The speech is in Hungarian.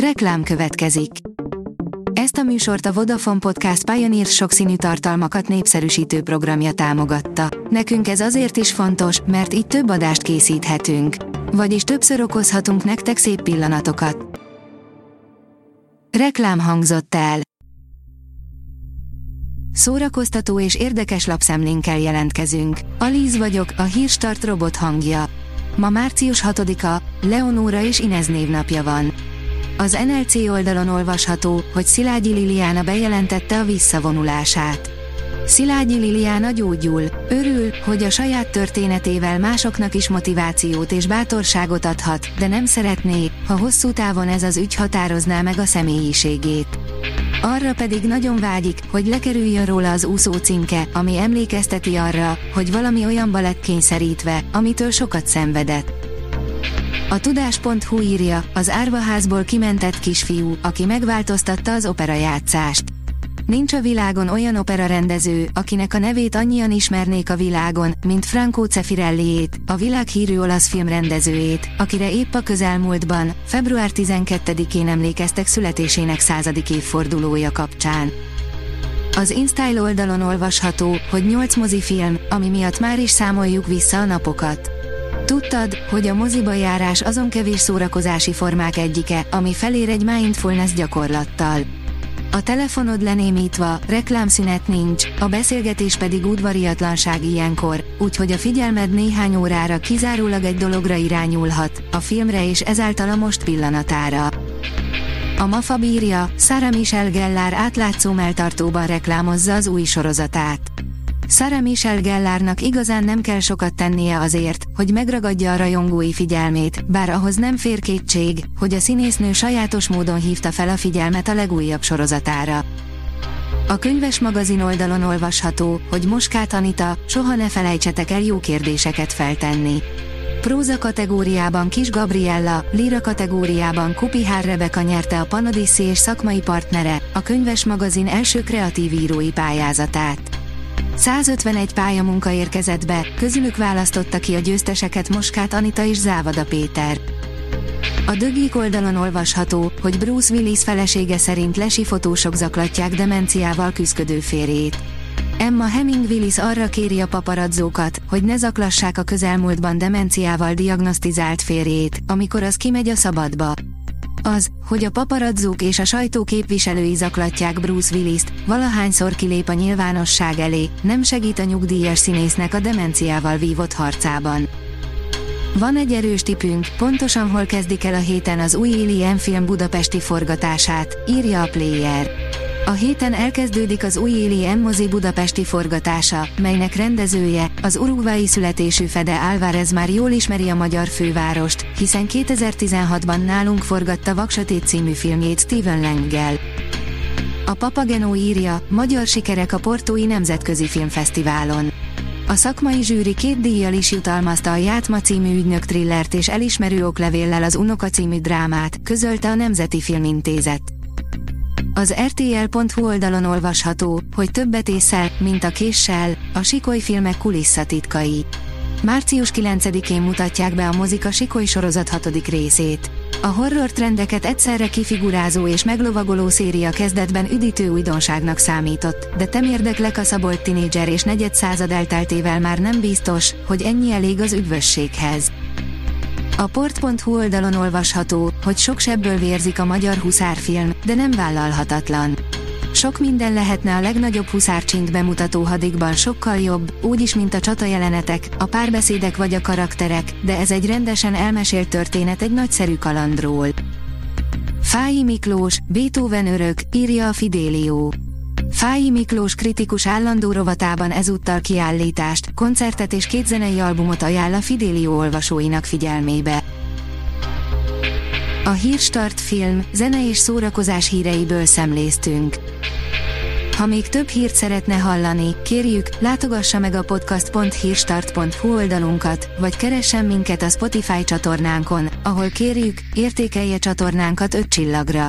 Reklám következik. Ezt a műsort a Vodafone Podcast Pioneer sokszínű tartalmakat népszerűsítő programja támogatta. Nekünk ez azért is fontos, mert így több adást készíthetünk. Vagyis többször okozhatunk nektek szép pillanatokat. Reklám hangzott el. Szórakoztató és érdekes lapszemlénkkel jelentkezünk. Alíz vagyok, a hírstart robot hangja. Ma március 6-a, Leonóra és Inez névnapja van. Az NLC oldalon olvasható, hogy Szilágyi Liliana bejelentette a visszavonulását. Szilágyi Liliana gyógyul, örül, hogy a saját történetével másoknak is motivációt és bátorságot adhat, de nem szeretné, ha hosszú távon ez az ügy határozná meg a személyiségét. Arra pedig nagyon vágyik, hogy lekerüljön róla az úszó címke, ami emlékezteti arra, hogy valami olyanba lett kényszerítve, amitől sokat szenvedett. A tudás.hu írja, az árvaházból kimentett kisfiú, aki megváltoztatta az operajátszást. Nincs a világon olyan opera rendező, akinek a nevét annyian ismernék a világon, mint Franco Cefirelliét, a világhírű olasz filmrendezőjét, akire épp a közelmúltban, február 12-én emlékeztek születésének századik évfordulója kapcsán. Az InStyle oldalon olvasható, hogy 8 mozifilm, ami miatt már is számoljuk vissza a napokat. Tudtad, hogy a moziba járás azon kevés szórakozási formák egyike, ami felér egy mindfulness gyakorlattal. A telefonod lenémítva, reklámszünet nincs, a beszélgetés pedig udvariatlanság ilyenkor, úgyhogy a figyelmed néhány órára kizárólag egy dologra irányulhat, a filmre és ezáltal a most pillanatára. A MAFA bírja, Sarah Michelle Gellar átlátszó melltartóban reklámozza az új sorozatát. Sarah Michelle Gellarnak igazán nem kell sokat tennie azért, hogy megragadja a rajongói figyelmét, bár ahhoz nem fér kétség, hogy a színésznő sajátos módon hívta fel a figyelmet a legújabb sorozatára. A könyves magazin oldalon olvasható, hogy Moskát Anita, soha ne felejtsetek el jó kérdéseket feltenni. Próza kategóriában Kis Gabriella, Lira kategóriában Kupihár Rebeka nyerte a Panodiszi és szakmai partnere, a könyves magazin első kreatív írói pályázatát. 151 pályamunka érkezett be, közülük választotta ki a győzteseket Moskát Anita és Závada Péter. A dögik oldalon olvasható, hogy Bruce Willis felesége szerint lesi fotósok zaklatják demenciával küzdködő férjét. Emma Heming Willis arra kéri a paparazzókat, hogy ne zaklassák a közelmúltban demenciával diagnosztizált férjét, amikor az kimegy a szabadba. Az, hogy a paparazzók és a sajtó képviselői zaklatják Bruce Willis-t, valahányszor kilép a nyilvánosság elé, nem segít a nyugdíjas színésznek a demenciával vívott harcában. Van egy erős tipünk, pontosan hol kezdik el a héten az új Alien film budapesti forgatását, írja a Player. A héten elkezdődik az új Alien mozi budapesti forgatása, melynek rendezője, az urugvái születésű Fede Álvarez már jól ismeri a magyar fővárost, hiszen 2016-ban nálunk forgatta Vaksatét című filmjét Steven Lenggel. A Papageno írja, magyar sikerek a Portói Nemzetközi Filmfesztiválon. A szakmai zsűri két díjjal is jutalmazta a Játma című ügynök trillert és elismerő oklevéllel az Unoka című drámát, közölte a Nemzeti Filmintézet. Az RTL.hu oldalon olvasható, hogy többet észel, mint a késsel, a Sikoly filmek kulisszatitkai. Március 9-én mutatják be a mozika Sikoly sorozat hatodik részét. A horror trendeket egyszerre kifigurázó és meglovagoló széria kezdetben üdítő újdonságnak számított, de temérdek lekaszabolt tinédzser és negyed század elteltével már nem biztos, hogy ennyi elég az üdvösséghez. A port.hu oldalon olvasható, hogy sok sebből vérzik a magyar huszárfilm, de nem vállalhatatlan. Sok minden lehetne a legnagyobb huszárcsint bemutató hadikban sokkal jobb, úgyis mint a csata jelenetek, a párbeszédek vagy a karakterek, de ez egy rendesen elmesélt történet egy nagyszerű kalandról. Fáji Miklós, Beethoven örök, írja a Fidélió. Fáji Miklós kritikus állandó rovatában ezúttal kiállítást, koncertet és két zenei albumot ajánl a Fidélió olvasóinak figyelmébe. A Hírstart film, zene és szórakozás híreiből szemléztünk. Ha még több hírt szeretne hallani, kérjük, látogassa meg a podcast.hírstart.hu oldalunkat, vagy keressen minket a Spotify csatornánkon, ahol kérjük, értékelje csatornánkat 5 csillagra.